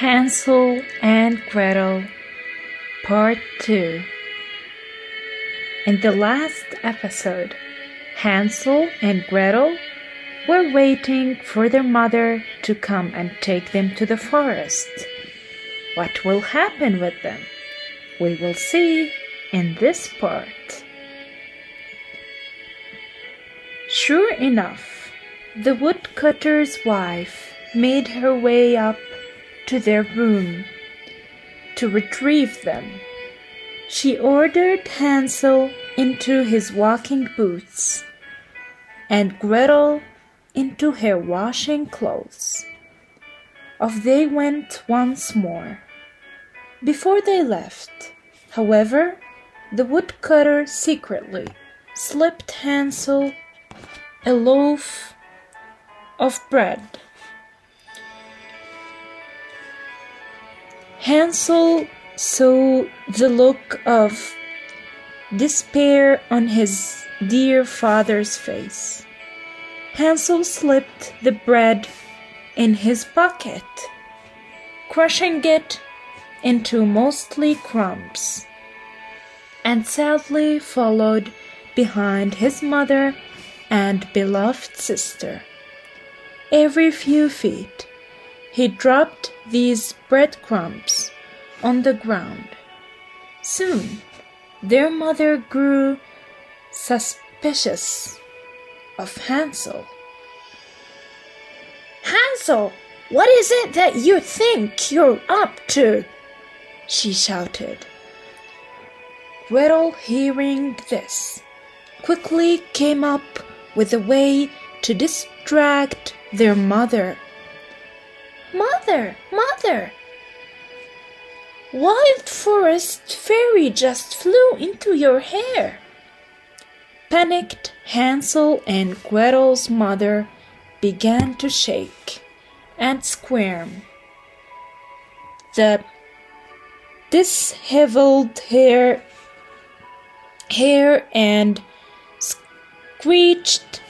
Hansel and Gretel Part 2 In the last episode, Hansel and Gretel were waiting for their mother to come and take them to the forest. What will happen with them? We will see in this part. Sure enough, the woodcutter's wife made her way up to their room to retrieve them. She ordered Hansel into his walking boots and Gretel into her washing clothes. Off they went once more. Before they left, however, the woodcutter secretly slipped Hansel a loaf of bread Hansel saw the look of despair on his dear father's face. Hansel slipped the bread in his pocket, crushing it into mostly crumbs, and sadly followed behind his mother and beloved sister. Every few feet he dropped these breadcrumbs on the ground. Soon their mother grew suspicious of Hansel. Hansel, what is it that you think you're up to? she shouted. Gretel, hearing this, quickly came up with a way to distract their mother. Mother, mother! Wild forest fairy just flew into your hair. Panicked Hansel and Gretel's mother began to shake and squirm. The disheveled hair, hair and screeched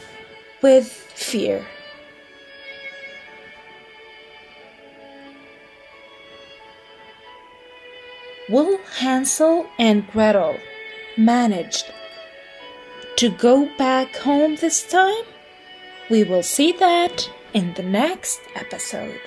with fear. Will Hansel and Gretel manage to go back home this time? We will see that in the next episode.